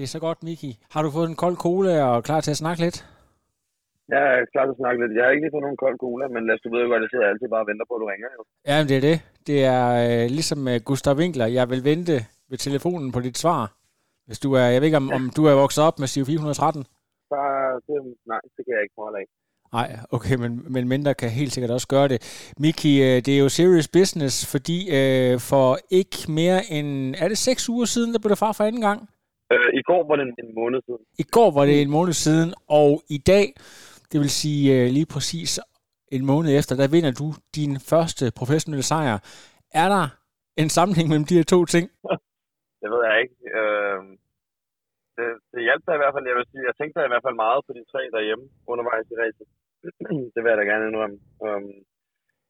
Det er så godt, Miki. Har du fået en kold cola og klar til at snakke lidt? Jeg er klar til at snakke lidt. Jeg har ikke lige fået nogen kold cola, men lad os du ved godt, jeg sidder altid bare og venter på, at du ringer. Jo. Ja, men det er det. Det er øh, ligesom med Gustav Winkler. Jeg vil vente ved telefonen på dit svar. Hvis du er, jeg ved ikke, om, om du er vokset op med Stiv 413? Bare, det, nej, det kan jeg ikke prøve af. Nej, okay, men, men mindre kan helt sikkert også gøre det. Miki, øh, det er jo serious business, fordi øh, for ikke mere end, er det seks uger siden, der blev der far for anden gang? Øh, I går var det en måned siden. I går var det en måned siden, og i dag, det vil sige øh, lige præcis en måned efter, der vinder du din første professionelle sejr. Er der en sammenhæng mellem de her to ting? det ved jeg ikke. Øh, det, det hjalp da i hvert fald, jeg vil sige. Jeg tænkte da i hvert fald meget på de tre derhjemme undervejs i racet. det vil jeg da gerne indrømme. Um,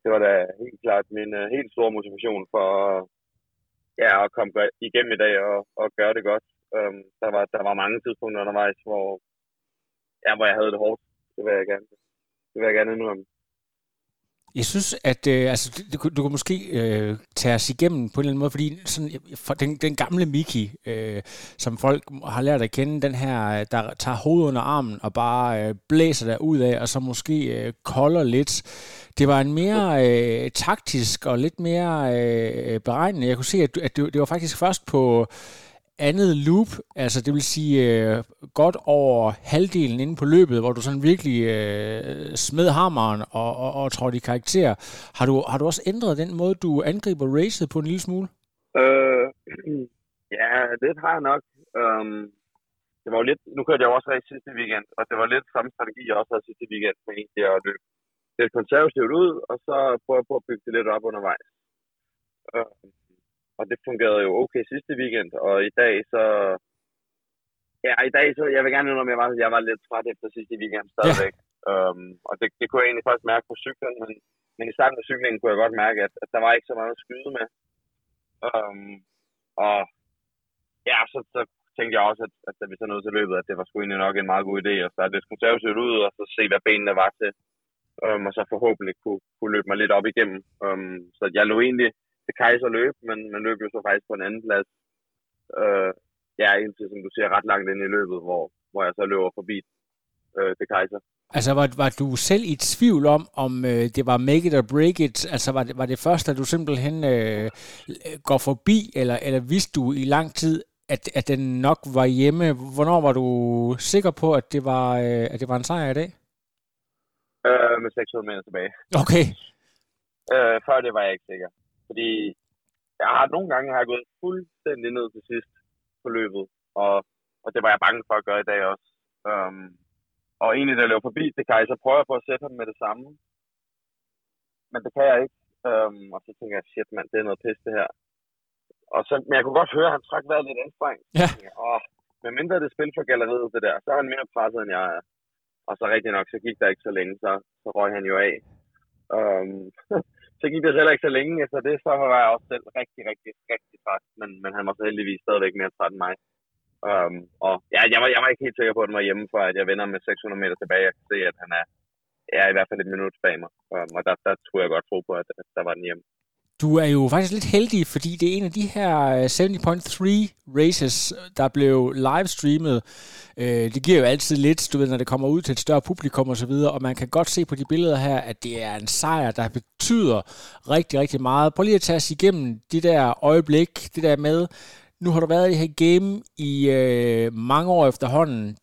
det var da helt klart min uh, helt store motivation for ja, at komme igennem i dag og, og gøre det godt. Øhm, der, var, der var mange tidspunkter undervejs, hvor, ja, hvor jeg havde det hårdt. Det vil jeg gerne, det vil jeg gerne indrømme. Jeg synes, at øh, altså, du, du kan måske øh, tage os igennem på en eller anden måde, fordi sådan, for den, den gamle Miki, øh, som folk har lært at kende, den her, øh, der tager hovedet under armen og bare øh, blæser der ud af, og så måske øh, kolder lidt. Det var en mere øh, taktisk og lidt mere øh, beregnende. Jeg kunne se, at, at det, det var faktisk først på andet loop, altså det vil sige øh, godt over halvdelen inde på løbet, hvor du sådan virkelig øh, smed hammeren og, og, og trådte i karakter. Har du, har du også ændret den måde, du angriber racet på en lille smule? Øh, ja, det har jeg nok. Um, det var jo lidt, nu kørte jeg jo også race sidste weekend, og det var lidt samme strategi, jeg også havde sidste weekend med egentlig at løbe lidt konservativt ud, og så prøve på at bygge det lidt op undervejs. Uh, og det fungerede jo okay sidste weekend, og i dag så... Ja, i dag så, jeg vil gerne indrømme, at jeg var, jeg var lidt træt efter sidste weekend stadigvæk. Ja. Um, og det, det kunne jeg egentlig faktisk mærke på cyklen, men, men i starten af cyklingen kunne jeg godt mærke, at, at der var ikke så meget at skyde med. Um, og ja, så, så tænkte jeg også, at, at da vi så nåede til løbet, at det var sgu egentlig nok en meget god idé at starte lidt konservativt ud, og så se, hvad benene var til. Um, og så forhåbentlig kunne, kunne løbe mig lidt op igennem. Um, så jeg lå egentlig til Kaiser løb, men man løb jo så faktisk på en anden plads. Øh, ja, indtil, som du siger, ret langt ind i løbet, hvor, hvor jeg så løber forbi øh, til Kaiser. Altså, var, var du selv i tvivl om, om øh, det var make it or break it? Altså, var det, var det først, at du simpelthen øh, går forbi, eller, eller vidste du i lang tid, at, at den nok var hjemme? Hvornår var du sikker på, at det var, øh, at det var en sejr i dag? Øh, med 600 meter tilbage. Okay. Øh, før det var jeg ikke sikker. Fordi jeg har nogle gange har jeg gået fuldstændig ned til sidst på løbet, og, og det var jeg bange for at gøre i dag også. Um, og egentlig, da jeg løb forbi til Kai, så prøver jeg på at sætte ham med det samme. Men det kan jeg ikke. Um, og så tænker jeg, shit mand, det er noget pisse det her. Og så, men jeg kunne godt høre, at han trak vejret lidt anstrengt. Ja. Åh, men mindre det spil for galleriet, det der, så er han mere presset, end jeg er. Og så rigtig nok, så gik der ikke så længe, så, så røg han jo af. Um, så gik det heller ikke så længe efter det, så var jeg også selv rigtig, rigtig, rigtig træt. Men, men han var så heldigvis stadigvæk mere træt end mig. Um, og ja, jeg var, jeg var ikke helt sikker på, at den var hjemme, for at jeg vender med 600 meter tilbage. Jeg kan se, at han er, er i hvert fald et minut bag mig. Um, og der, der tror jeg godt tro på, at, at der var den hjemme. Du er jo faktisk lidt heldig, fordi det er en af de her øh, 70.3 races, der blev livestreamet. Øh, det giver jo altid lidt, du ved, når det kommer ud til et større publikum og så videre, og man kan godt se på de billeder her, at det er en sejr, der betyder rigtig, rigtig meget. Prøv lige at tage os igennem det der øjeblik, det der med, nu har du været i det her game i øh, mange år efterhånden.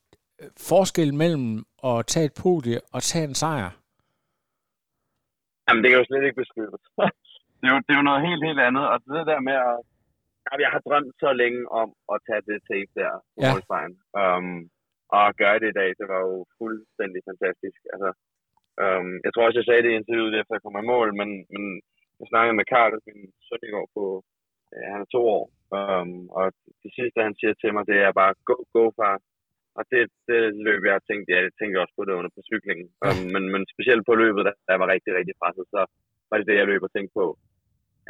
Forskellen mellem at tage et podie og tage en sejr? Jamen, det kan jo slet ikke beskrives. det, er jo, det er jo noget helt, helt andet. Og det der med at... Jeg har drømt så længe om at tage det tape der på Ja. Holstein. Um, og at gøre det i dag, det var jo fuldstændig fantastisk. Altså, um, jeg tror også, jeg sagde det i interviewet, efter jeg kom i mål, men, men jeg snakkede med Karl, min søn i går på, ja, han er to år, um, og det sidste, han siger til mig, det er bare, go, go far. og det, det løb, jeg tænkte, ja, jeg tænkte også på det under på cyklingen. Um, men, men specielt på løbet, der, der var rigtig, rigtig presset, så var det det, jeg løb og tænkte på,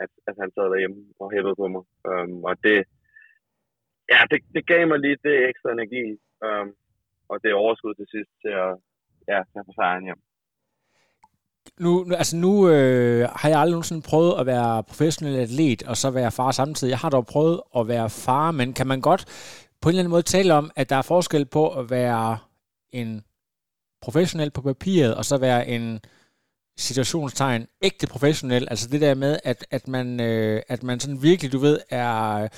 at, at han sad derhjemme og hævede på mig. Um, og det, ja, det, det gav mig lige det ekstra energi, um, og det overskud til sidst til at, ja, til at få sejren hjem nu, altså nu øh, har jeg aldrig nogensinde prøvet at være professionel atlet og så være far samtidig. Jeg har dog prøvet at være far, men kan man godt på en eller anden måde tale om, at der er forskel på at være en professionel på papiret, og så være en situationstegn ægte professionel, altså det der med, at, at, man, øh, at man sådan virkelig, du ved, er, øh,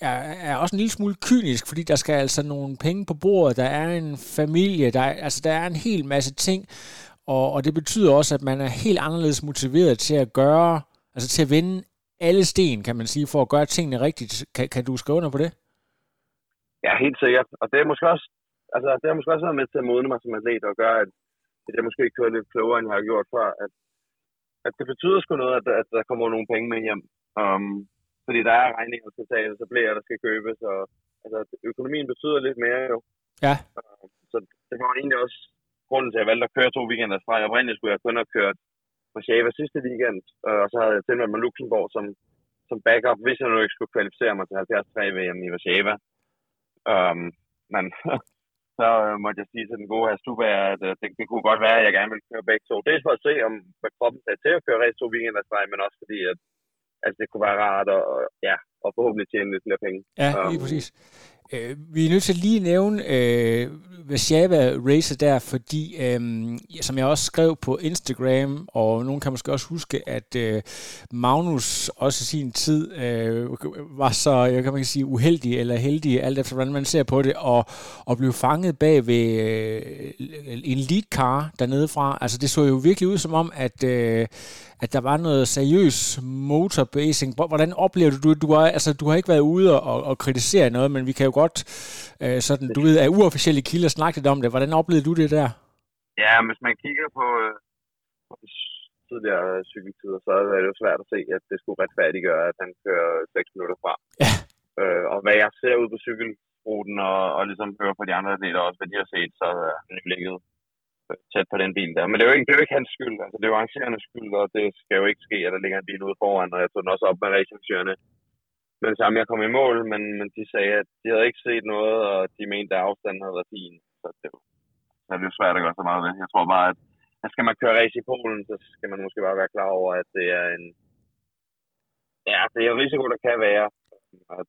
er, er også en lille smule kynisk, fordi der skal altså nogle penge på bordet, der er en familie, der er, altså der er en hel masse ting, og, og det betyder også, at man er helt anderledes motiveret til at gøre, altså til at vende alle sten, kan man sige, for at gøre tingene rigtigt. Kan, kan du skrive under på det? Ja, helt sikkert. Og det er måske også, altså, det har måske også været med til at modne mig som atlet og gøre, at, at jeg måske kører lidt klogere, end jeg har gjort før. At, at det betyder sgu noget, at, at der kommer nogle penge med hjem. Um, fordi der er regninger, skal tages, så bliver der skal købes, og altså, økonomien betyder lidt mere jo. Ja. Um, så det var egentlig også grunden til, at jeg valgte at køre to weekender fra. Oprindeligt skulle jeg kun have kørt på Shava sidste weekend, og så havde jeg tilmeldt mig Luxembourg som, som backup, hvis jeg nu ikke skulle kvalificere mig til 73 VM i Warszawa. Um, men så øh, måtte jeg sige til den gode her Stuba, at øh, det, det, kunne godt være, at jeg gerne ville køre begge to. Dels for at se, om hvad kroppen er til at køre race to weekender men også fordi, at, at det kunne være rart og, ja, og forhåbentlig tjene lidt flere penge. Ja, lige um, præcis. Øh, vi er nødt til lige at nævne øh, Vashava Racer der, fordi øh, som jeg også skrev på Instagram, og nogen kan måske også huske, at øh, Magnus også i sin tid øh, var så, jeg kan man sige, uheldig eller heldig, alt efter hvordan man ser på det, og, og blev fanget bag ved øh, en lead car dernede fra. Altså det så jo virkelig ud som om, at øh, at der var noget seriøs motorbasing. Hvordan oplever du Du har, altså, du har ikke været ude og, og kritisere noget, men vi kan jo godt, øh, sådan, du ved, af uofficielle kilder snakke lidt om det. Hvordan oplevede du det der? Ja, hvis man kigger på, øh, på tidligere cykeltider, så er det jo svært at se, at det skulle retfærdiggøre, at han kører 6 minutter fra. Ja. Øh, og hvad jeg ser ud på cykelruten, og, og ligesom hører på de andre atleter også, hvad de har set, så er han ligget tæt på den bil der. Men det er jo ikke, det er jo ikke hans skyld. Altså, det er jo arrangørernes skyld, og det skal jo ikke ske, at der ligger en bil ude foran, og jeg tog den også op med racearrangørerne. Men samme jeg kom i mål, men, men de sagde, at de havde ikke set noget, og de mente, at afstanden havde været fin. Så det, så det er svært at gøre så meget ved. Jeg tror bare, at, at skal man køre race i Polen, så skal man måske bare være klar over, at det er en... Ja, det er en risiko, der kan være. At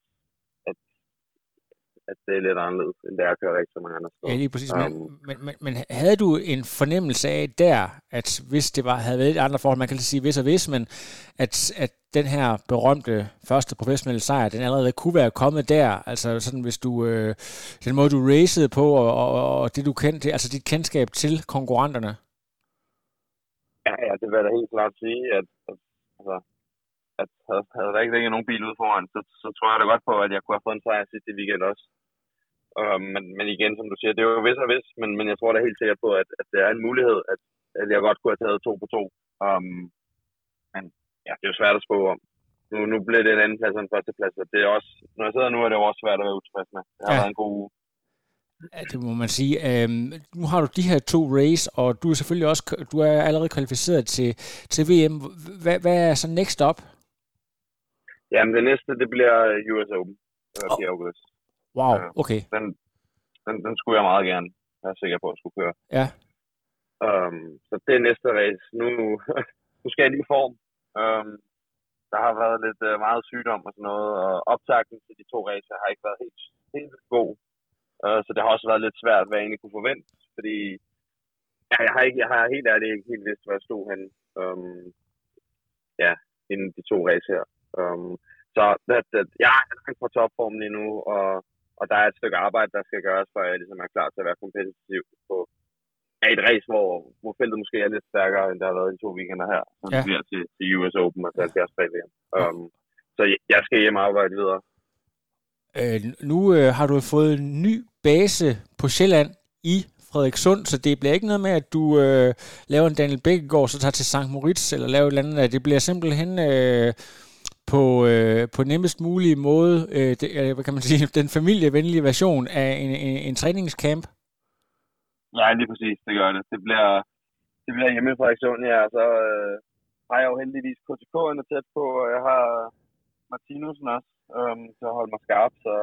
at det er lidt anderledes, end det er at køre rigtig mange andre steder. Ja, lige præcis. Um, men, men, men, men havde du en fornemmelse af der, at hvis det var, havde været et andet forhold, man kan sige hvis og hvis, men at, at den her berømte første professionelle sejr, den allerede kunne være kommet der, altså sådan hvis du, øh, den måde du racede på, og, og, og det du kendte, altså dit kendskab til konkurrenterne? Ja, ja, det vil jeg da helt klart sige, at, at altså, at havde, havde der ikke ligget nogen bil ude foran, så, så tror jeg da godt på, at jeg kunne have fået en sejr sidste weekend også. Uh, men, men igen, som du siger, det er jo vis og vis, men, men jeg tror da helt sikkert på, at, at det er en mulighed, at, at jeg godt kunne have taget to på to. Um, men ja, det er jo svært at spå om. Nu, nu blev det en anden plads og en første plads, og det er også, når jeg sidder nu, er det jo også svært at være utilfreds med. Det har ja. været en god uge. Ja, det må man sige. Øhm, nu har du de her to race, og du er selvfølgelig også du er allerede kvalificeret til, til VM. Hvad, hvad er så next up? Jamen, det næste, det bliver US Open øh, oh. i august. Wow, okay. Den, den, den skulle jeg meget gerne være sikker på, at skulle køre. Ja. Um, så det er næste race. Nu, nu skal jeg lige i form. Um, der har været lidt uh, meget sygdom og sådan noget, og optakten til de to racer har ikke været helt, helt god. Uh, så det har også været lidt svært, hvad jeg egentlig kunne forvente, fordi ja, jeg, har ikke, jeg har helt ærligt ikke helt vidst, hvor jeg stod hen. Um, ja, inden de to racer her. Um, så det, det, jeg er langt på topformen lige nu, og, og der er et stykke arbejde, der skal gøres, for at jeg ligesom er klar til at være kompetitiv på ja, et race, hvor, hvor feltet måske er lidt stærkere, end der har været i to weekender her, som ja. bliver til, til US Open og til 70 VM. Um, så jeg, jeg skal hjem og arbejde videre. Øh, nu øh, har du fået en ny base på Sjælland i Frederikssund, så det bliver ikke noget med, at du øh, laver en Daniel Bækkegaard, så tager til St. Moritz, eller laver et eller andet. Det bliver simpelthen øh, på, øh, på nemmest mulige måde, øh, det, øh, hvad kan man sige, den familievenlige version af en, en, en træningscamp? Nej, lige præcis, det gør det. Det bliver, det bliver hjemme i Frederikshund, ja, så øh, har jeg jo heldigvis KTK'erne tæt på, og jeg har Martinusen også øh, så holder mig skarp, så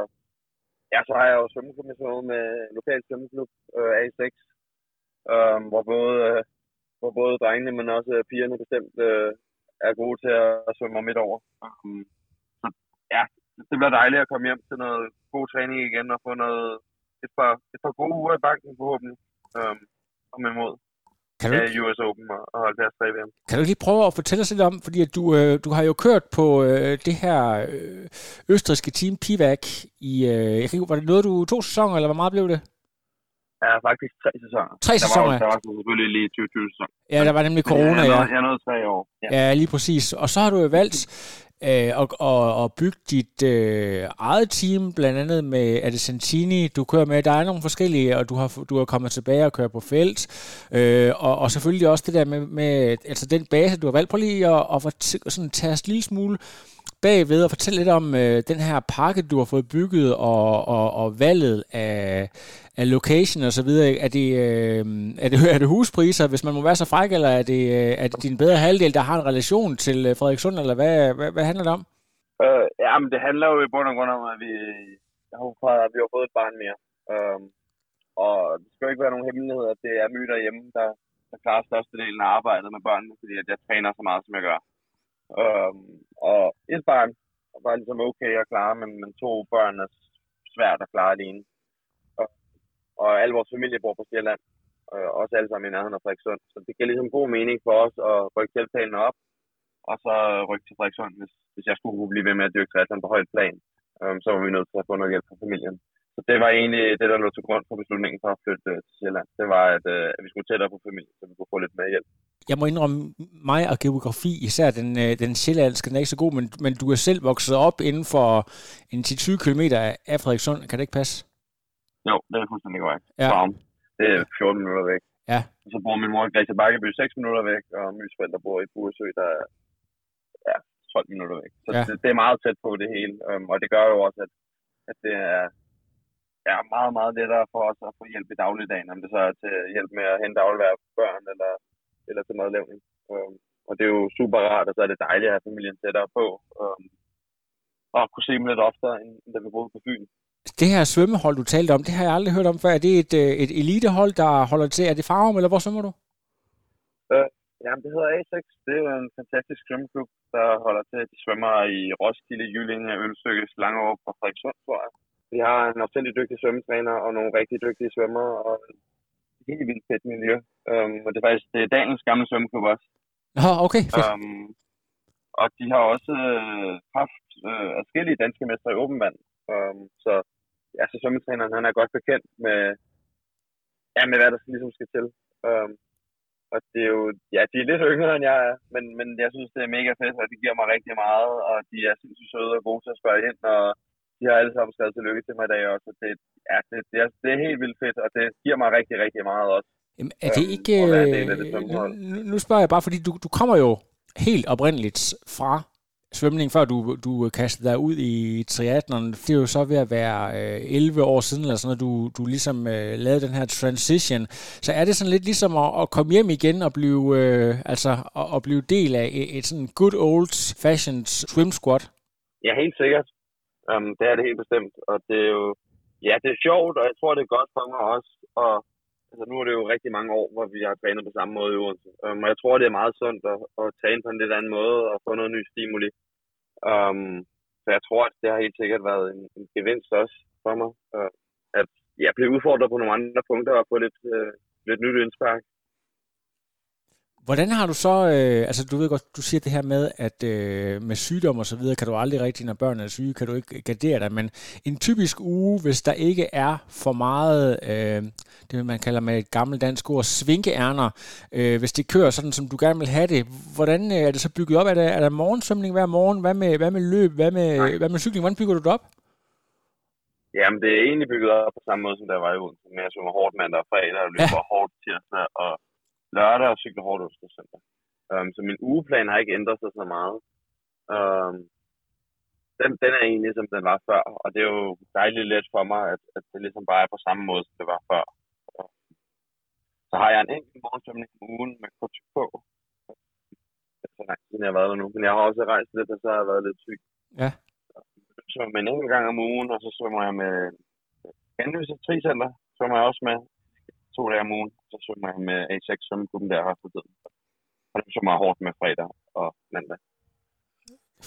ja, så har jeg jo svømmekommission med lokal svømmeklub, øh, A6, øh, hvor både øh, hvor både drengene, men også pigerne bestemt øh, er gode til at svømme midt over. Um, så ja, det bliver dejligt at komme hjem til noget god træning igen og få noget, et, par, et par gode uger i banken forhåbentlig um, om imod. Kan du ikke, US Open og, og 70 VM. Kan du lige prøve at fortælle os lidt om, fordi at du, øh, du har jo kørt på øh, det her øh, østriske team Pivac i, øh, jeg kan ikke, var det noget du, to sæsoner, eller hvor meget blev det? Ja, faktisk tre sæsoner. Tre sæsoner? Der var, der var selvfølgelig lige 2020 sæson. Ja, der var nemlig corona, ja. Jeg, nåede tre år. Ja. ja, lige præcis. Og så har du jo valgt øh, at, at, at bygge dit øh, eget team, blandt andet med er det Santini, du kører med. Der er nogle forskellige, og du har, du har kommet tilbage og kører på felt. Øh, og, og selvfølgelig også det der med, med altså den base, du har valgt. Prøv lige at, at, at sådan, tage os lille smule bagved og fortælle lidt om øh, den her pakke, du har fået bygget, og, og, og valget af, af location og så videre. Er det, øh, er, det, er det huspriser, hvis man må være så fræk, eller er det, øh, er det din bedre halvdel, der har en relation til øh, Frederikssund, eller hvad, hvad, hvad handler det om? Øh, ja, men det handler jo i bund og grund om, at vi, at vi har fået et barn mere. Øh, og det skal jo ikke være nogen hemmelighed, at det er my derhjemme, der, der klarer størstedelen af arbejdet med børnene, fordi at jeg træner så meget, som jeg gør. Øh, og et barn var ligesom okay at klare, men, men to børn er svært at klare alene og og al vores familie bor på Sjælland, øh, også alle sammen i nærheden af Frederikssund. Så det giver ligesom god mening for os at rykke tiltagene op, og så rykke til Frederikssund, hvis, hvis jeg skulle blive ved med at dyrke triathlon på højt plan. Øh, så var vi nødt til at få noget hjælp fra familien. Så det var egentlig det, der lå til grund for beslutningen for at flytte øh, til Sjælland. Det var, at, øh, at vi skulle tættere på familien, så vi kunne få lidt mere hjælp. Jeg må indrømme, mig og geografi, især den, øh, den sjællandske, den er ikke så god, men, men du er selv vokset op inden for en 10-20 km af Frederikssund. Kan det ikke passe? Jo, det er fuldstændig korrekt. Ja. Farm. Det er 14 minutter væk. Ja. Og så bor min mor i Græsja Bakkeby 6 minutter væk, og mine forældre bor i Buresø, der er ja, 12 minutter væk. Så Ja. det, det, er meget tæt på det hele, um, og det gør jo også, at, at det er ja, meget, meget lettere for os at få hjælp i dagligdagen, om det så er til hjælp med at hente aflevere børn eller, eller til madlavning. Um, og det er jo super rart, og så er det dejligt at have familien tættere på, um, og kunne se dem lidt oftere, end end da vi boede på Fyn. Det her svømmehold, du talte om, det har jeg aldrig hørt om før. Er det et, øh, et elitehold, der holder til? Er det Farum, eller hvor svømmer du? Jamen, det hedder A6. Det er jo en fantastisk svømmeklub, der holder til. De svømmer i Roskilde, Jyllinge, Ølstykke, Slangerup og Frederikssund, tror jeg. Vi har en opsændig dygtig svømmetræner og nogle rigtig dygtige svømmer og et helt vildt fedt miljø. Um, og det er faktisk det er Daniels gamle svømmeklub også. Nå, okay, fedt. Um, og de har også øh, haft øh, forskellige danske mestre i åben vand. Um, så ja, så svømmetræneren han er godt bekendt med, ja, med hvad der ligesom skal til. Um, og det er jo, ja, de er lidt yngre end jeg er, men, men jeg synes, det er mega fedt, og det giver mig rigtig meget, og de er sindssygt søde og gode til at spørge ind, og de har alle sammen skrevet tillykke til mig i dag også. og Det, ja, det, det, er, det er helt vildt fedt, og det giver mig rigtig, rigtig meget også. Jamen, er det øhm, ikke... det øh, svømmehold. nu, nu spørger jeg bare, fordi du, du kommer jo helt oprindeligt fra svømning, før du, du kastede dig ud i triathlon. Det er jo så ved at være øh, 11 år siden, eller sådan noget, du, du ligesom øh, lavede den her transition. Så er det sådan lidt ligesom at, at komme hjem igen og blive, øh, altså, at, at blive del af et, et sådan good old fashioned swim squad? Ja, helt sikkert. Um, det er det helt bestemt, og det er jo, ja, det er sjovt, og jeg tror, det er godt for mig også, og altså, nu er det jo rigtig mange år, hvor vi har trænet på samme måde i Odense, um, og jeg tror, det er meget sundt at, at træne på en lidt anden måde, og få noget ny stimuli. Um, så jeg tror, at det har helt sikkert været en, en gevinst også for mig, uh, at jeg blev udfordret på nogle andre punkter, og få lidt, uh, lidt nyt indspark. Hvordan har du så, øh, altså du ved godt, du siger det her med, at øh, med sygdom og så videre, kan du aldrig rigtig, når børn er syge, kan du ikke gardere dig, men en typisk uge, hvis der ikke er for meget, øh, det man kalder med et gammelt dansk ord, svinkeærner, øh, hvis det kører sådan, som du gerne vil have det, hvordan øh, er det så bygget op? Er der, er der morgensvømning hver morgen? Hvad med, hvad med løb? Hvad med, Nej. hvad med cykling? Hvordan bygger du det op? Jamen, det er egentlig bygget op på samme måde, som der var i Odense, med at svømme hårdt mandag og fredag, og løber ja. hårdt tirsdag og lørdag og cykler hårdt og søndag. Um, så min ugeplan har ikke ændret sig så meget. Um, den, den er egentlig, som den var før. Og det er jo dejligt let for mig, at, at det ligesom bare er på samme måde, som det var før. Så har jeg en enkelt morgensvømning om ugen med KTK. Det er så lang siden jeg har været der nu. Men jeg har også rejst lidt, og så har jeg været lidt syg. Ja. Så jeg en enkelt gang om ugen, og så svømmer jeg med Genløse Tricenter. Svømmer jeg også med to dage om ugen. Så svømmer jeg med A6 svømmeklubben der har for tiden. Og det svømmer jeg hårdt med fredag og mandag.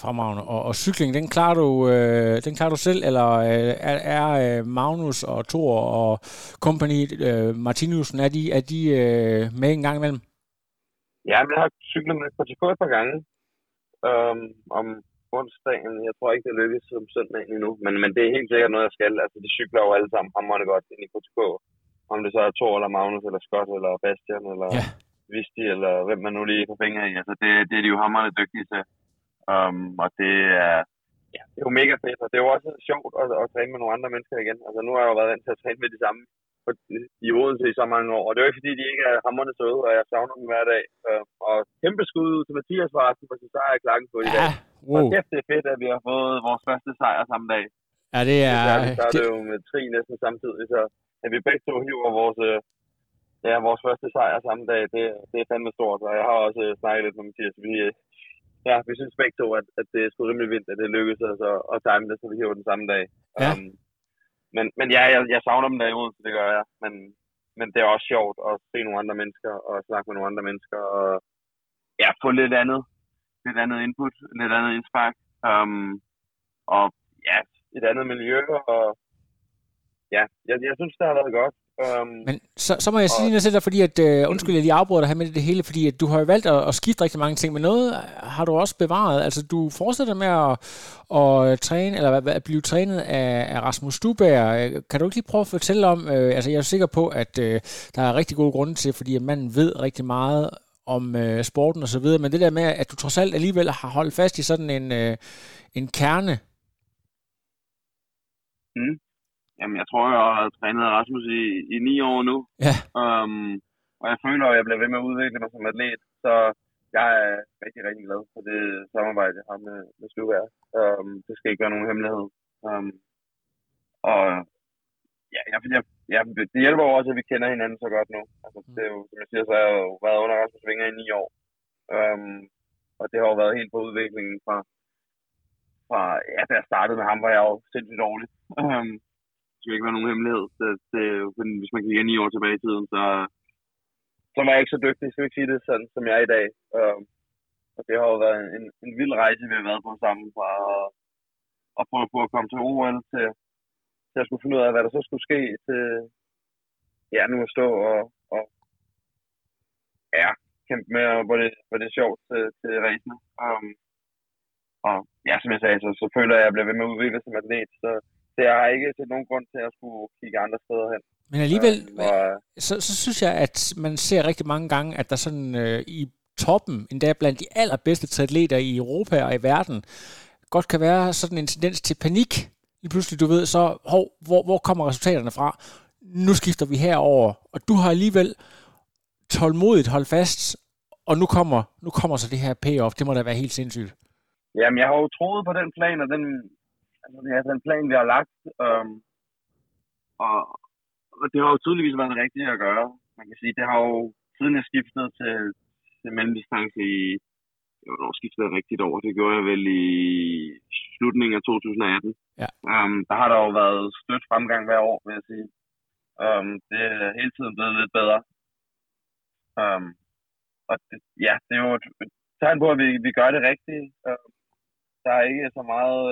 Fremragende. Og, og cykling, den klarer du, øh, den klarer du selv, eller øh, er, er øh, Magnus og Thor og company, øh, Martinusen, er de, er de øh, med en gang imellem? Ja, men jeg har cyklet med KTK et par gange øhm, om onsdagen. Jeg tror ikke, det lykkes som søndagen endnu, men, men det er helt sikkert noget, jeg skal. Altså, de cykler jo alle sammen hammerende godt ind i KTK. Om det så er Thor eller Magnus eller Scott eller Bastian eller ja. Visti eller hvem man nu lige får fingre i. Altså, det, det er de jo hammerende dygtige til. Um, og det er, ja, det er jo mega fedt, og det er jo også sjovt at, at træne med nogle andre mennesker igen. Altså nu har jeg jo været vant til at træne med de samme i Odense i så mange år, og det er jo ikke fordi, de ikke er hammerne søde, og jeg savner dem hver dag. Uh, og kæmpe skud ud til Mathias for sin sejr i klakken på i dag. Ja, wow. Og kæft, det er fedt, at vi har fået vores første sejr samme dag. Ja, det er... Det startede det... jo med tri næsten samtidig, så at vi begge to hiver vores, øh, ja, vores første sejr samme dag, det, det er fandme stort, og jeg har også snakket lidt med Mathias. Vi, ja, vi synes begge to, at, at det er sgu rimelig vildt, at det lykkedes os at, at time det, så vi hiver den samme dag. Ja. Um, men, men ja, jeg, jeg savner dem derude, så det gør jeg. Men, men det er også sjovt at se nogle andre mennesker, og snakke med nogle andre mennesker, og ja, få lidt andet, lidt andet input, lidt andet indspark. Um, og ja, et andet miljø, og ja, jeg, jeg synes, det har været godt. Um, Men så, så må jeg sige til dig, fordi at, uh, undskyld, jeg lige afbryder her med det hele, fordi at du har jo valgt at, at skifte rigtig mange ting, men noget har du også bevaret. Altså, du fortsætter med at, at træne, eller at blive trænet af, af Rasmus Stubager. Kan du ikke lige prøve at fortælle om, uh, altså jeg er sikker på, at uh, der er rigtig gode grunde til, fordi at man ved rigtig meget om uh, sporten og så videre, men det der med, at du trods alt alligevel har holdt fast i sådan en, uh, en kerne. Mm. Jamen, jeg tror, jeg har trænet Rasmus i, i ni år nu. Ja. Um, og jeg føler, at jeg bliver ved med at udvikle mig som atlet. Så jeg er rigtig, rigtig glad for det samarbejde, jeg har med, med Sluvær. Um, det skal ikke være nogen hemmelighed. Um, og ja, jeg, jeg, jeg, det hjælper også, at vi kender hinanden så godt nu. Altså, det er jo, som jeg siger, så har jeg jo været under Rasmus Vinger i ni år. Um, og det har jo været helt på udviklingen fra, fra ja, da jeg startede med ham, var jeg jo sindssygt dårlig. Um, skal ikke være nogen hemmelighed. Det, det, hvis man kigger ni år tilbage i tiden, så, så var jeg ikke så dygtig, skal vi sige det, sådan, som jeg er i dag. Og, og det har jo været en, en vild rejse, vi har været på sammen, fra at, at prøve på at komme til OL, til, til at skulle finde ud af, hvad der så skulle ske, til ja, nu at stå og, og ja, kæmpe med, hvor det, hvor det er sjovt til, til racene. Um, og ja, som jeg sagde, så, så føler jeg, at jeg bliver ved med at udvikle som atlet, så så jeg har ikke set nogen grund til at skulle kigge andre steder hen. Men alligevel, øh, og, så, så synes jeg, at man ser rigtig mange gange, at der sådan øh, i toppen, endda blandt de allerbedste triatleter i Europa og i verden, godt kan være sådan en tendens til panik. Lige pludselig, du ved, så hov, hvor, hvor kommer resultaterne fra? Nu skifter vi herover, og du har alligevel tålmodigt holdt fast, og nu kommer, nu kommer så det her payoff. Det må da være helt sindssygt. Jamen, jeg har jo troet på den plan, og den, altså, det er den plan, vi har lagt. Øhm, og, og det har jo tydeligvis været det rigtige at gøre. Man kan sige, det har jo siden jeg skiftede til, til mellemdistance i, hvornår skiftede jeg rigtigt over? Det gjorde jeg vel i slutningen af 2018. Ja. Um, der har der jo været stødt fremgang hver år, vil jeg sige. Um, det er hele tiden blevet lidt bedre. Um, og det, ja, det er jo et tegn på, at vi, vi gør det rigtigt. Um, der er ikke så meget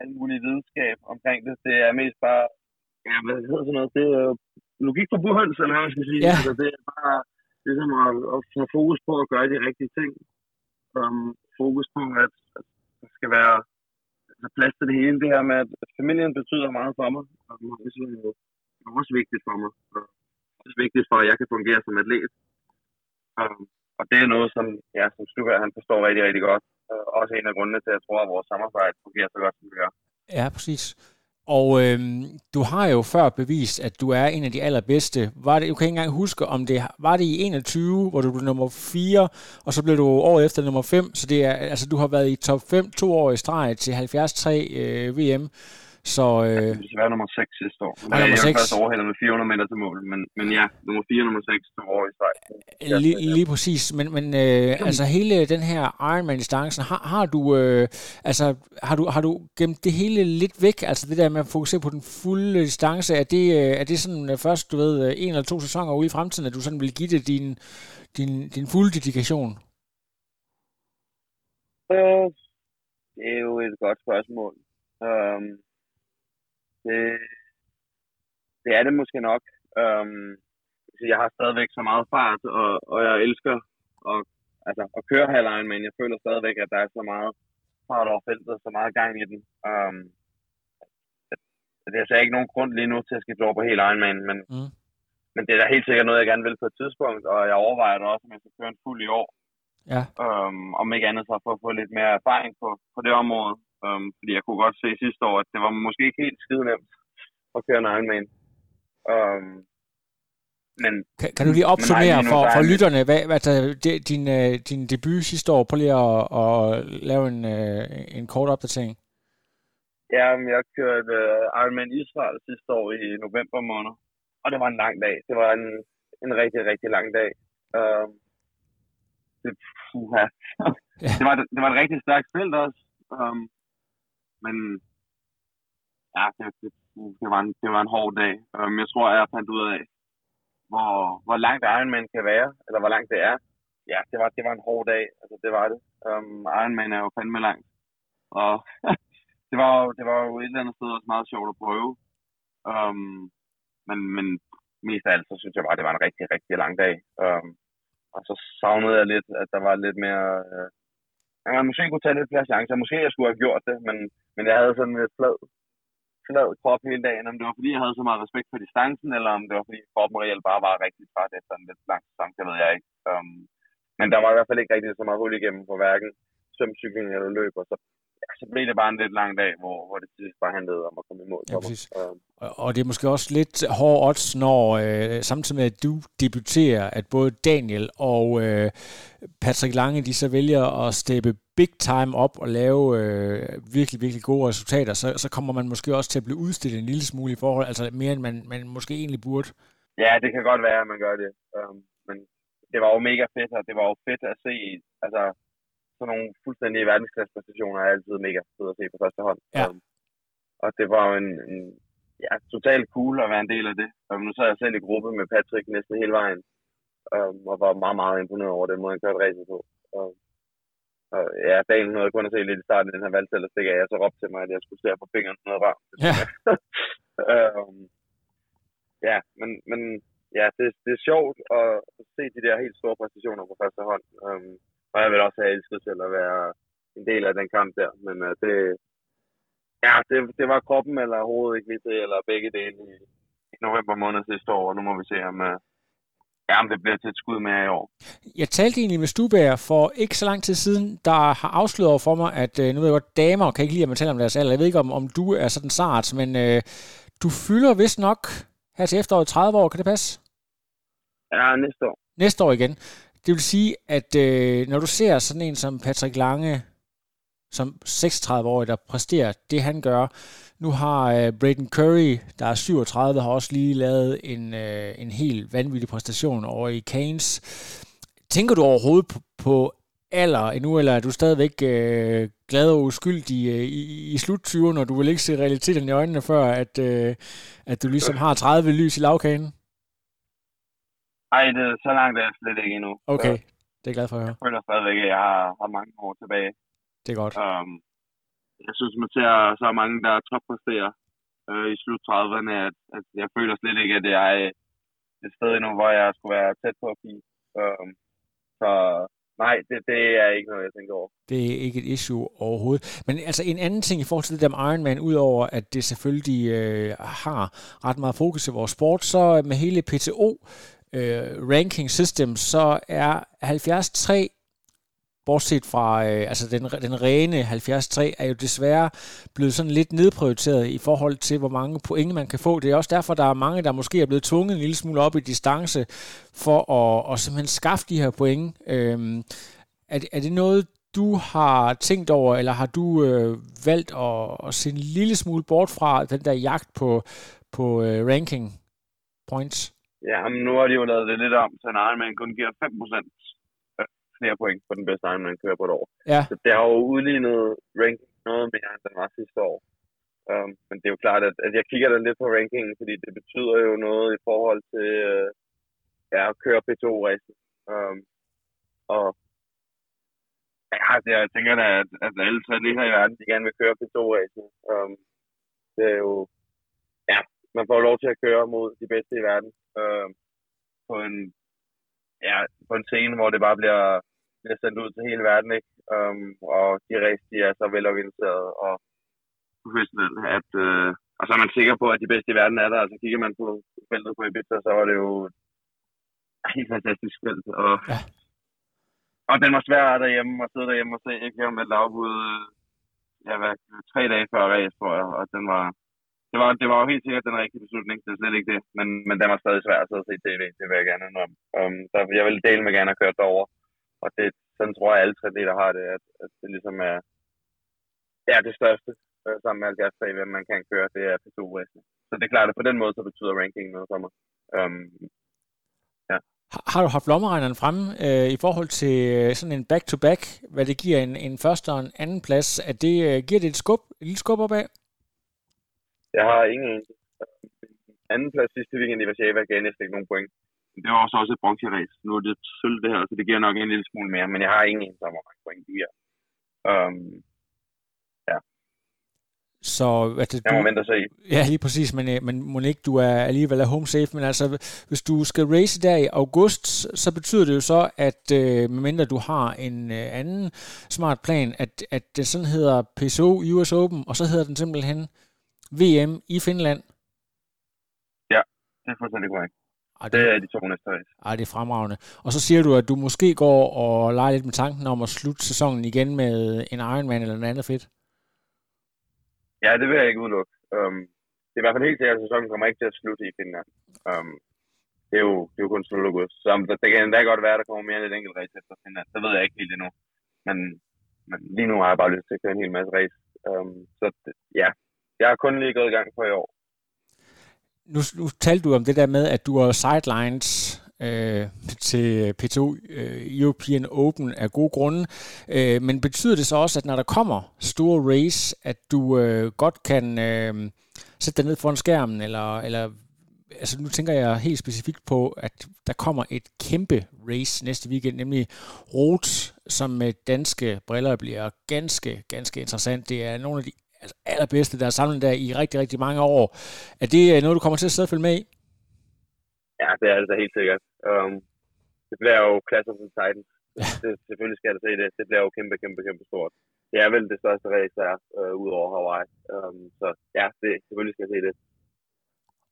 al mulig videnskab omkring det. Det er mest bare, ja, hvad hedder sådan noget, det er logik for burhøns, eller hvad man skal sige. Ja. Altså, det er bare ligesom at, at få fokus på at gøre de rigtige ting. Um, fokus på, at, at der skal være altså, plads til det hele. Det her med, at familien betyder meget for mig. Og det er også vigtigt for mig. Og det er også vigtigt for, at jeg kan fungere som atlet. Um, og det er noget, som, ja, som Stukker, han forstår rigtig, rigtig godt. Og også en af grundene til, at jeg tror, at vores samarbejde fungerer så godt, som det gør. Ja, præcis. Og øh, du har jo før bevist, at du er en af de allerbedste. Var det, du kan ikke engang huske, om det var det i 21, hvor du blev nummer 4, og så blev du året efter nummer 5. Så det er, altså, du har været i top 5 to år i streg til 73 øh, VM. Så, øh, det skal være nummer 6 sidste år. Ja, nummer 6. Jeg først overhældet med 400 meter til mål, men, men ja, nummer 4 og nummer 6 to år i streg. Lige, lige præcis, men, men øh, altså hele den her Ironman-distancen, har, har du øh, altså har du, har du gemt det hele lidt væk, altså det der med at fokusere på den fulde distance, er det, øh, er det sådan øh, først, du ved, en eller to sæsoner ude i fremtiden, at du sådan vil give det din, din, din fulde dedikation? Øh, det er jo et godt spørgsmål. Um, det, det er det måske nok. Um, jeg har stadigvæk så meget fart, og, og jeg elsker at, altså, at køre halvlejen, men jeg føler stadigvæk, at der er så meget fart over feltet, så meget gang i den. Um, det er ikke nogen grund lige nu til at skifte over på hele Ironman, men, mm. men det er da helt sikkert noget, jeg gerne vil på et tidspunkt, og jeg overvejer det også, om jeg skal køre en fuld i år. Ja. Um, om ikke andet så for at få lidt mere erfaring på, på det område. Um, fordi jeg kunne godt se sidste år, at det var måske ikke helt skide nemt at køre en Ironman. Um, men, kan, kan du lige opsummere for, for lytterne, hvad, hvad der, din, uh, din debut sidste år? Prøv lige at, at lave en, uh, en kort opdatering. Ja, jeg kørte uh, Ironman Israel sidste år i november måned, og det var en lang dag. Det var en, en rigtig, rigtig lang dag. Uh, det, ja. det, var, det var et rigtig stærkt felt også. Um, men ja, det, det, det, var en, det var en hård dag. Um, jeg tror, jeg fandt ud af, hvor, hvor langt Ironman kan være, eller hvor langt det er. Ja, det var, det var en hård dag. Altså, det var det. Um, Ironman er jo fandme langt. Og det, var, det var jo et eller andet sted også meget sjovt at prøve. Um, men, men mest af alt, så synes jeg bare, det var en rigtig, rigtig lang dag. Um, og så savnede jeg lidt, at der var lidt mere... Øh, man måske kunne tage lidt flere chancer. Måske jeg skulle have gjort det, men, men jeg havde sådan et flad, flad krop hele dagen. Om det var fordi, jeg havde så meget respekt for distancen, eller om det var fordi, kroppen reelt bare var rigtig træt efter en lidt lang sæson, det ved jeg ikke. Um, men der var i hvert fald ikke rigtig så meget hul igennem på hverken svømcykling eller løb, og så så blev det bare en lidt lang dag, hvor, hvor det sidst bare handlede om at komme i mål. Ja, præcis. Um, og det er måske også lidt hård odds, når øh, samtidig med, at du debuterer, at både Daniel og øh, Patrick Lange, de så vælger at steppe big time op og lave øh, virkelig, virkelig gode resultater, så, så kommer man måske også til at blive udstillet en lille smule i forhold, altså mere end man, man måske egentlig burde. Ja, det kan godt være, at man gør det. Um, men det var jo mega fedt, og det var jo fedt at se, altså sådan nogle fuldstændige verdensklasspræstationer er altid mega fede at se på første hånd. Ja. Um, og det var jo en, en ja, totalt cool at være en del af det. Um, nu sad jeg selv i gruppe med Patrick næsten hele vejen, um, og var meget, meget imponeret over den måde, han kørte racet på. Um, og ja, dagen nåede kun at se lidt i starten, den her valgte at stikke af, og så råbte til mig, at jeg skulle se på fingeren noget varmt. Ja. um, ja, men, men ja, det, det er sjovt at se de der helt store præstationer på første hånd. Um, og jeg vil også have elsket til at være en del af den kamp der. Men uh, det, ja, det, det var kroppen eller hovedet ikke lige til, eller begge dele i, i november måned sidste år, og nu må vi se, om, uh, ja, om det bliver til et skud mere i år. Jeg talte egentlig med Stubager for ikke så lang tid siden, der har afsløret over for mig, at uh, nu ved jeg godt, damer kan ikke lide, at man taler om deres alder. Jeg ved ikke, om, om du er sådan sart, men uh, du fylder vist nok her til efteråret 30 år. Kan det passe? Ja, næste år. Næste år igen. Det vil sige, at øh, når du ser sådan en som Patrick Lange, som 36-årig, der præsterer det, han gør. Nu har øh, Braden Curry, der er 37, har også lige lavet en, øh, en helt vanvittig præstation over i Canes. Tænker du overhovedet på, på alder endnu, eller er du stadigvæk øh, glad og uskyldig øh, i, i slut 20'erne, og du vil ikke se realiteten i øjnene, før at, øh, at du ligesom har 30 lys i lavkagen? Nej, det er så langt er jeg slet ikke endnu. Okay, det er jeg glad for at høre. Jeg føler stadigvæk, at jeg har, har mange år tilbage. Det er godt. Um, jeg synes, man ser så mange, der toppræsterer øh, i slut 30'erne, at, at jeg føler slet ikke, at det er et sted endnu, hvor jeg skulle være tæt på at blive. Um, så nej, det, det er ikke noget, jeg tænker over. Det er ikke et issue overhovedet. Men altså en anden ting i forhold til det der med Ironman, udover at det selvfølgelig øh, har ret meget fokus i vores sport, så med hele PTO øh, ranking system, så er 73 bortset fra øh, altså den, den rene 73, er jo desværre blevet sådan lidt nedprioriteret i forhold til, hvor mange point man kan få. Det er også derfor, der er mange, der måske er blevet tvunget en lille smule op i distance for at, at simpelthen skaffe de her point. Øhm, er, er det noget, du har tænkt over, eller har du øh, valgt at, at se en lille smule bort fra den der jagt på, på øh, ranking points? Ja, men nu har de jo lavet det lidt om, så en Ironman kun giver 5% flere point på den bedste Ironman kører på et år. Ja. Så det har jo udlignet ranking noget mere, end den var sidste år. Um, men det er jo klart, at, at jeg kigger da lidt på rankingen, fordi det betyder jo noget i forhold til uh, ja, at køre P2-race. Um, og ja, jeg tænker da, at, at alle lige her i verden, de gerne vil køre P2-race. Um, det er jo, ja, man får lov til at køre mod de bedste i verden øh, på en ja, på en scene, hvor det bare bliver, bliver sendt ud til hele verden, ikke? Um, og de race, de er så velorganiseret og professionelle, at øh, og så er man sikker på, at de bedste i verden er der. Altså kigger man på feltet på Ibiza, så var det jo helt fantastisk felt. Og, ja. og den var svær derhjemme og sidde derhjemme og se, ikke med lavbud ja, hvad, tre dage før race, tror jeg, og den var, det var, det var jo helt sikkert den rigtige beslutning, det er slet ikke det, men, men den var stadig svær at sidde og se tv, det vil jeg gerne om. Øhm, um, så jeg vil dele med gerne at køre derover, og det, sådan tror jeg, alle tre deler har det, at, at det ligesom er, ja, det største, øh, sammen med 70 hvad man kan køre, det er P2 Så det er klart, at på den måde, så betyder ranking noget for mig. Um, ja. Har du haft lommeregneren fremme øh, i forhold til øh, sådan en back-to-back, hvad det giver en, en første og en anden plads? At det, øh, giver det et skub, et lille skub opad? Jeg har ingen anden plads sidste weekend i Warszawa gav næsten ikke nogen point. Det var også, også et bronzeræs. Nu er det sølv det her, så det giver nok en lille smule mere, men jeg har ingen en hvor mange point det giver. Um, ja. Så altså, jeg må vente og se. Ja, lige præcis, men, øh, men må ikke, du er alligevel er home safe, men altså, hvis du skal race der i august, så betyder det jo så, at øh, medmindre du har en øh, anden smart plan, at, at det sådan hedder PSO US Open, og så hedder den simpelthen VM i Finland. Ja, det er fuldstændig korrekt. Ej, det, det er de to næste race. Ej, det er fremragende. Og så siger du, at du måske går og leger lidt med tanken om at slutte sæsonen igen med en Ironman eller noget andet fedt. Ja, det vil jeg ikke udelukke. Um, det er i hvert fald helt sikkert, at sæsonen kommer ikke til at slutte i Finland. Um, det er jo, det er jo kun slut august. Så det, det kan endda godt være, at der kommer mere end et enkelt race efter Finland. Det ved jeg ikke helt endnu. Men, men lige nu har jeg bare lyst til at køre en hel masse race. Um, så ja, jeg har kun lige gået i gang på i år. Nu, nu talte du om det der med, at du har sidelines øh, til P2 øh, European Open af gode grunde. Øh, men betyder det så også, at når der kommer store race, at du øh, godt kan øh, sætte dig ned foran skærmen, eller, eller altså nu tænker jeg helt specifikt på, at der kommer et kæmpe race næste weekend, nemlig Rot, som med danske briller bliver ganske, ganske interessant. Det er nogle af de altså allerbedste, der er samlet der i rigtig, rigtig mange år. Er det øh, noget, du kommer til at sidde og følge med i? Ja, det er det da helt sikkert. Um, det bliver jo Clash of the Titans. Ja. Det, selvfølgelig skal jeg da se det. Det bliver jo kæmpe, kæmpe, kæmpe stort. Det er vel det største race, der er uh, ud over Hawaii. Um, så ja, det, selvfølgelig skal jeg se det.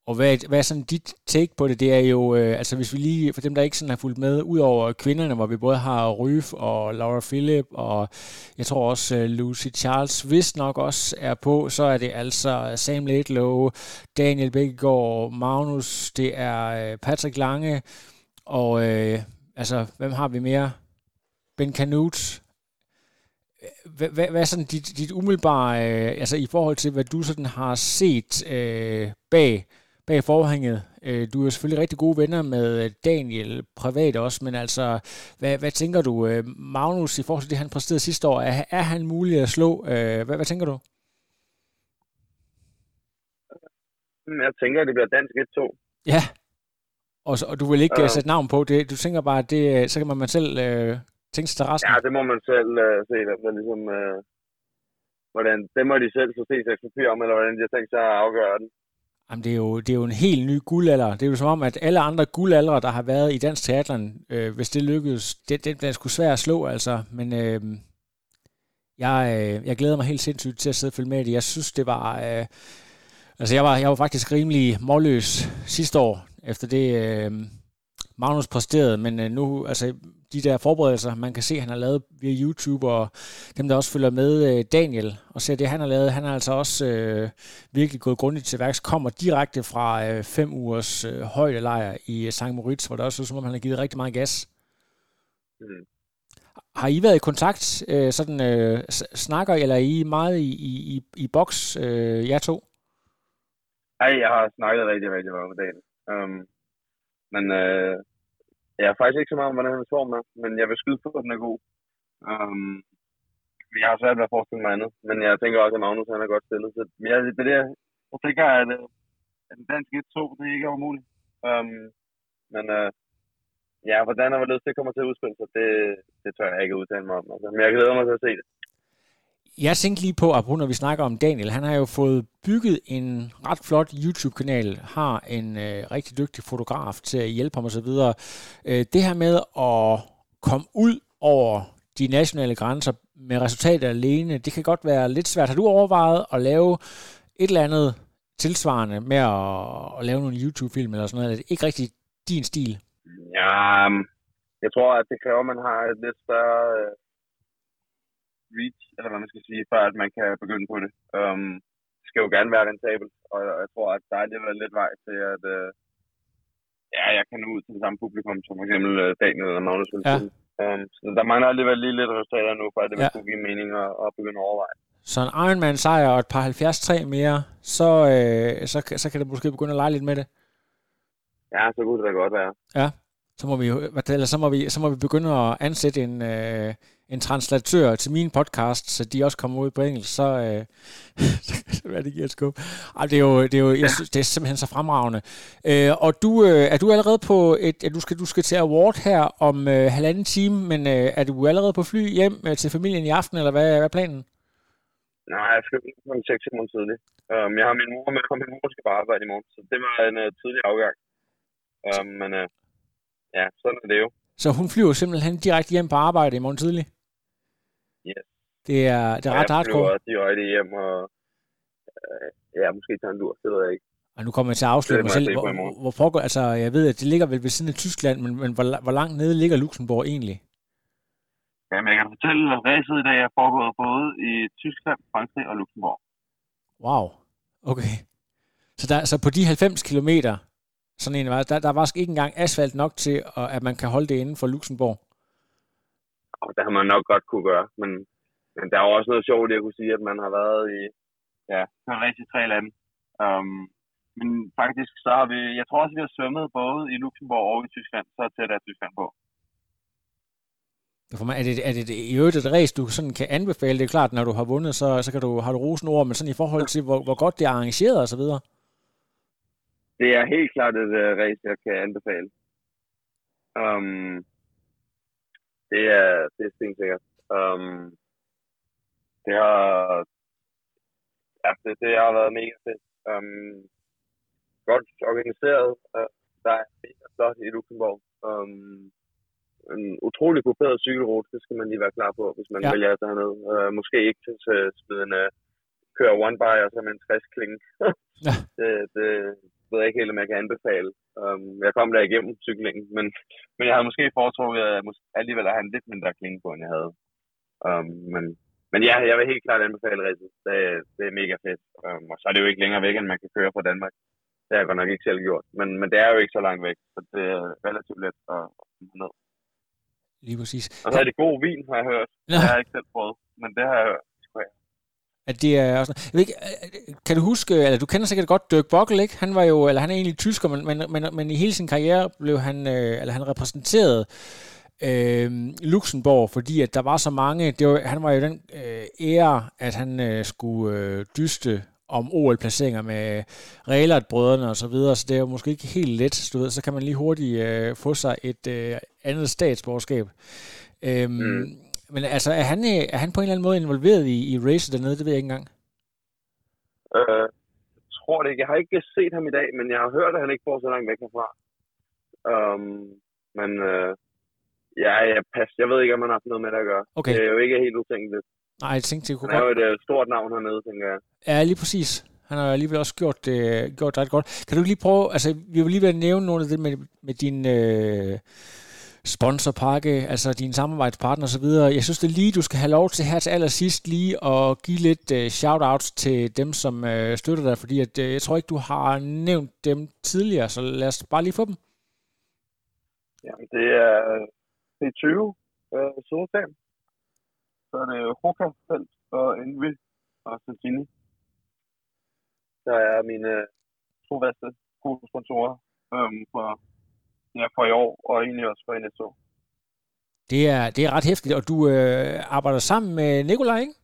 Og hvad, hvad er sådan dit take på det? Det er jo, øh, altså hvis vi lige, for dem der ikke sådan har fulgt med, ud over kvinderne, hvor vi både har Ryf og Laura Philip, og jeg tror også øh, Lucy Charles, hvis nok også er på, så er det altså Sam Laidlow, Daniel Bækkegaard, Magnus, det er øh, Patrick Lange, og øh, altså, hvem har vi mere? Ben Canute, øh, hvad, hvad, hvad er sådan dit, dit umiddelbare, øh, altså i forhold til, hvad du sådan har set øh, bag bag forhænget. Øh, du er selvfølgelig rigtig gode venner med øh, Daniel privat også, men altså, hvad, hvad tænker du, øh, Magnus, i forhold til det, han præsterede sidste år, er, er han mulig at slå? Hvad, hvad tænker du? Jeg tænker, at det bliver dansk 1-2. Ja, og, og du vil ikke uh, sætte navn på det. Du tænker bare, at det, så kan man selv uh, tænke sig til resten. Ja, det må man selv uh, se. Men ligesom, uh, hvordan, det må de selv så se sig om, eller hvordan de har tænkt sig at afgøre den. Jamen, det, er jo, det er jo en helt ny guldalder. Det er jo som om, at alle andre guldaldre, der har været i dansk teateren, øh, hvis det lykkedes, det, det, bliver sgu svært at slå, altså. Men øh, jeg, øh, jeg glæder mig helt sindssygt til at sidde og følge med i det. Jeg synes, det var... Øh, altså, jeg var, jeg var faktisk rimelig målløs sidste år, efter det... Øh, Magnus præsterede, men øh, nu, altså de der forberedelser, man kan se, han har lavet via YouTube, og dem, der også følger med, øh, Daniel, og ser det, han har lavet, han har altså også øh, virkelig gået grundigt til værks, kommer direkte fra øh, fem ugers øh, højdelejr i St. Moritz, hvor der også er som om, han har givet rigtig meget gas. Mm. Har I været i kontakt, øh, sådan øh, snakker eller er I meget i, i, i, i boks, øh, jer to? Nej, jeg har snakket rigtig, rigtig meget med dagen. Um, men øh, jeg er faktisk ikke så meget om, hvordan han form er, men jeg vil skyde på, at den er god. Um, jeg har svært ved at forestille mig andet, men jeg tænker også, at Magnus han er godt stillet. Så jeg, det der, jeg tænker, at, øh, at den danske 1-2, det er ikke umuligt. Um, men uh, ja, hvordan og hvorledes det kommer til at udspille sig, det, det tør jeg ikke udtale mig om. Altså. Men jeg glæder mig til at se det. Jeg tænkte lige på, at når vi snakker om Daniel, han har jo fået bygget en ret flot YouTube-kanal, har en øh, rigtig dygtig fotograf til at hjælpe ham osv. Øh, det her med at komme ud over de nationale grænser med resultater alene, det kan godt være lidt svært. Har du overvejet at lave et eller andet tilsvarende med at, at lave nogle YouTube-film eller sådan noget? Er det ikke rigtig din stil? Ja, mm, jeg tror, at det kræver, at man har et lidt større øh, reach, eller hvad man skal sige, før at man kan begynde på det. Um, det skal jo gerne være rentabelt, og jeg tror, at der er alligevel lidt vej til, at uh, ja, jeg kan nå ud til det samme publikum, som for eksempel uh, Daniel eller Magnus ja. Um, så der mangler alligevel lige lidt resultater nu, for at det ja. vil kunne give mening at, at begynde at overveje. Så en Ironman sejr og et par 73 mere, så, øh, så, så kan det måske begynde at lege lidt med det. Ja, så kunne det da godt være. Ja, så må vi, eller så må vi, så må vi begynde at ansætte en, øh, en translatør til min podcast, så de også kommer ud på engelsk, så, øh, så kan det giver et skub. Ej, det er jo, det er jo jeg synes, det er simpelthen så fremragende. Øh, og du, øh, er du allerede på et, at du skal, du skal til award her om øh, halvanden time, men øh, er du allerede på fly hjem øh, til familien i aften, eller hvad, hvad er planen? Nej, jeg skal kl. 6 i morgen tidlig. Um, jeg har min mor med, og min mor skal bare arbejde i morgen, så det var en uh, tidlig afgang. Um, men uh, ja, sådan er det jo. Så hun flyver simpelthen direkte hjem på arbejde i morgen tidlig? Yes. Det er, det er ret hardcore. Jeg flyver direkte hjem og uh, ja, måske tager en lur, det ved jeg ikke. Og nu kommer jeg til at afsløre mig selv. Hvor, hvor foregår, altså, jeg ved, at det ligger vel ved siden af Tyskland, men, men hvor, hvor langt nede ligger Luxembourg egentlig? Jamen, jeg kan fortælle, at racet i dag er foregået både i Tyskland, Frankrig og Luxembourg. Wow, okay. Så, der, så på de 90 kilometer, sådan en var, der, der var ikke engang asfalt nok til, at man kan holde det inden for Luxembourg? Og det har man nok godt kunne gøre, men, men der er jo også noget sjovt i at kunne sige, at man har været i ja, i tre lande. Um, men faktisk så har vi, jeg tror også, vi har svømmet både i Luxembourg og i Tyskland, så tæt er Tyskland på. For mig, er, det, er det i øvrigt et race, du sådan kan anbefale? Det er klart, når du har vundet, så, så kan du, har du rosen ord, men sådan i forhold til, hvor, hvor godt det er arrangeret og så videre? Det er helt klart et uh, race, jeg kan anbefale. Um, det er, det er sikkert. Um, det har, ja, det, det har været mega fedt. Um, godt organiseret. Uh, der er mega flot i Luxembourg. Um, en utrolig kuperet cykelrute, det skal man lige være klar på, hvis man ja. vælger at tage ned. Uh, måske ikke til at smide en uh, køre one by og så med en 60 kling. ja. det, det ved jeg ikke helt, om jeg kan anbefale. Um, jeg kom der igennem cyklingen, men, men jeg havde måske foretrukket at mås- alligevel at have en lidt mindre klinge på, end jeg havde. Um, men, men ja, jeg vil helt klart anbefale racet. Det, det er mega fedt. Um, og så er det jo ikke længere væk, end man kan køre fra Danmark. Det har jeg godt nok ikke selv gjort. Men, men det er jo ikke så langt væk, så det er relativt let at komme ned. Lige præcis. Og så er det god vin, har jeg hørt. Ja. Det har jeg ikke selv prøvet, men det har jeg hørt. At det er også, jeg ved ikke, kan du huske, eller du kender sikkert godt Dirk Bockel, ikke? Han var jo, eller han er egentlig tysker, men, men, men, men i hele sin karriere blev han, øh, eller han repræsenterede øh, Luxembourg, fordi at der var så mange, det var, han var jo den øh, ære, at han øh, skulle øh, dyste om OL-placeringer med Rehlert-brødrene og så videre, så det er jo måske ikke helt let, du ved, så kan man lige hurtigt øh, få sig et øh, andet statsborgerskab. Øhm, mm. Men altså, er han, øh, er han på en eller anden måde involveret i, i racet dernede? Det ved jeg ikke engang. Øh, jeg tror det ikke. Jeg har ikke set ham i dag, men jeg har hørt, at han ikke får så langt væk herfra. Um, men øh, ja, jeg, pas, jeg ved ikke, om han har haft noget med det at gøre. Okay. Det er jo ikke helt utænkeligt. Nej, jeg tænkte, det kunne han godt... Er jo et uh, stort navn hernede, tænker jeg. Ja, lige præcis. Han har alligevel også gjort, øh, gjort det ret godt. Kan du lige prøve, altså vi vil lige være nævne nogle af det med, med din øh, sponsorpakke, altså din samarbejdspartner osv. Jeg synes det er lige, du skal have lov til her til allersidst lige at give lidt øh, shout-outs til dem, som øh, støtter dig, fordi at, øh, jeg tror ikke, du har nævnt dem tidligere, så lad os bare lige få dem. Jamen, det er C20, øh, øh Solfam. Så er det Hoka, Felt og Envy og Santini. Der er mine øh, to værste sponsorer øhm, for, ja, for i år, og egentlig også for næste år. Det er, det er ret hæftigt, og du øh, arbejder sammen med Nikolaj, ikke?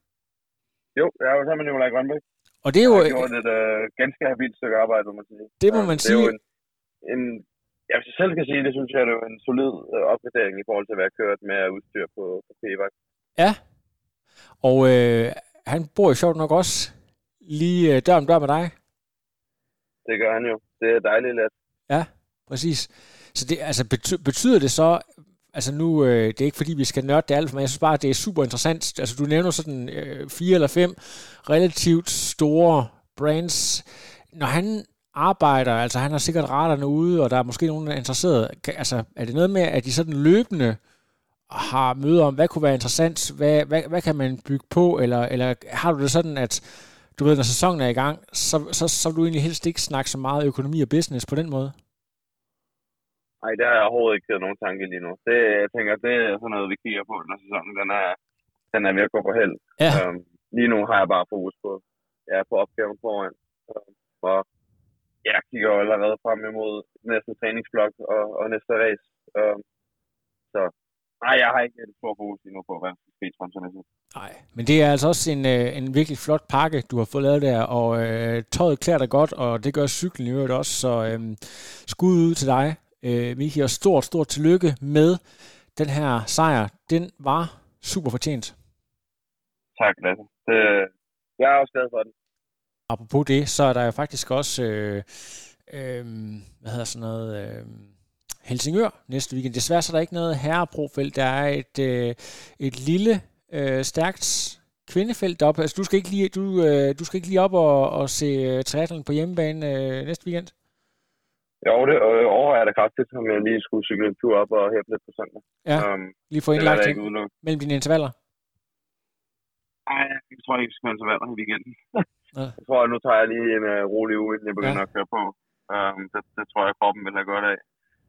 Jo, jeg arbejder sammen med Nikolaj Grønbæk. Og det er jo... Jeg har gjort et øh, ganske habilt stykke arbejde, må man sige. Det må man det sige. Er jo en, en, ja, hvis jeg selv kan sige det, synes jeg, det er jo en solid øh, opgradering i forhold til, hvad jeg kørt med udstyr på, på p-vagt. Ja, og øh, han bor jo sjovt nok også lige øh, dør om dør med dig. Det gør han jo. Det er dejligt let. Ja, præcis. Så det, altså, betyder det så, altså nu, øh, det er ikke fordi, vi skal nørde det alt, men jeg synes bare, det er super interessant. Altså du nævner sådan øh, fire eller fem relativt store brands. Når han arbejder, altså han har sikkert raterne ude, og der er måske nogen, der er interesseret. Altså er det noget med, at de sådan løbende har møder om, hvad kunne være interessant, hvad, hvad, hvad kan man bygge på, eller, eller har du det sådan, at du ved, når sæsonen er i gang, så, så, så vil du egentlig helst ikke snakke så meget økonomi og business på den måde? Nej, det har jeg overhovedet ikke kørt nogen tanke lige nu. Det, jeg tænker, det er sådan noget, vi kigger på, når sæsonen den er, den er ved at gå på held. Ja. Um, lige nu har jeg bare fokus på, ja, på opgaven foran. Um, og jeg kigger allerede frem imod næste træningsblok og, og næste race. Um, så nej, jeg har ikke et stort fokus lige nu på, hvad der skal Nej, men det er altså også en, øh, en virkelig flot pakke, du har fået lavet der, og øh, tøjet klæder dig godt, og det gør cyklen i øvrigt også, så øh, skud ud til dig, øh, Miki, og stort, stort tillykke med den her sejr. Den var super fortjent. Tak, Lasse. Det, jeg er også glad for den. Apropos det, så er der jo faktisk også, øh, øh, hvad hedder sådan noget, øh, Helsingør næste weekend. Desværre så er der ikke noget herreprofelt. Der er et, øh, et lille, øh, stærkt kvindefelt deroppe. Altså, du skal ikke lige, du, øh, du skal ikke lige op og, og se uh, triathlon på hjemmebane øh, næste weekend? Jo, det øh, overvejer jeg da kraftigt, om jeg lige skulle cykle en tur op og hæppe lidt på søndag. Ja, um, lige få indlagt mellem dine intervaller. Nej, jeg tror ikke, jeg skal intervaller i weekenden. ja. Jeg tror, at nu tager jeg lige en uh, rolig uge, inden jeg begynder ja. at køre på. Um, det, det, tror jeg, kroppen vil have godt af.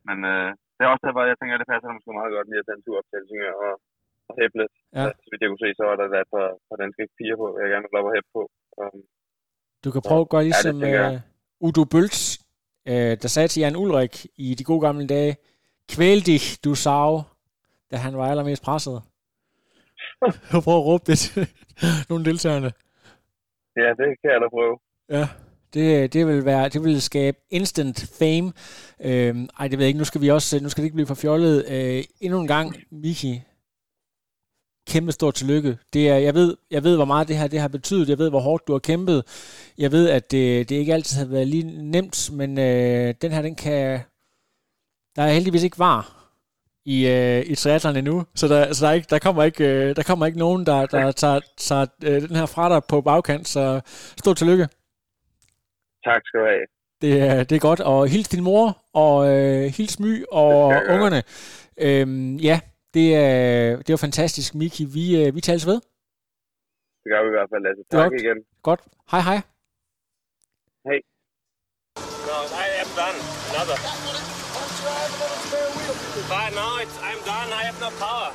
Men uh, det er også derfor, jeg tænker, at det passer måske meget godt lige at tage en tur op til Helsingør og, og hæppe lidt. Ja. Så vidt jeg kunne se, så var der et par, par danske piger på, jeg gerne vil op og hæppe på. Um, du kan prøve at gøre ligesom ja, uh, Udo Bølts, uh, der sagde til Jan Ulrik i de gode gamle dage, kvæl dig, du sav, da han var allermest presset. Prøv at råbe det til nogle deltagerne. Ja, det kan jeg da prøve. Ja, det, det vil være, det vil skabe instant fame. Øhm, ej, det ved jeg ikke. Nu skal vi også, nu skal det ikke blive for fjollet. Øh, endnu en gang, Miki, kæmpe stort tillykke. Det er, jeg, ved, jeg ved, hvor meget det her det har betydet. Jeg ved, hvor hårdt du har kæmpet. Jeg ved, at det, det ikke altid har været lige nemt, men øh, den her, den kan... Der er heldigvis ikke var i, øh, i triathlon endnu, så der, så der, er ikke, der, kommer ikke, øh, der kommer ikke nogen, der, der tager, tager øh, den her fra dig på bagkant, så stort tillykke. Tak skal du have. Det er, det er godt, og hils din mor, og øh, hils My og ungerne. Øhm, ja, det er, det var fantastisk, Miki. Vi, øh, vi tales ved. Det gør vi i hvert fald, Lasse. Tak godt. igen. Godt. Hej, hej. Hej. No, I am done. Another. But no, it's, I'm done. I have no power.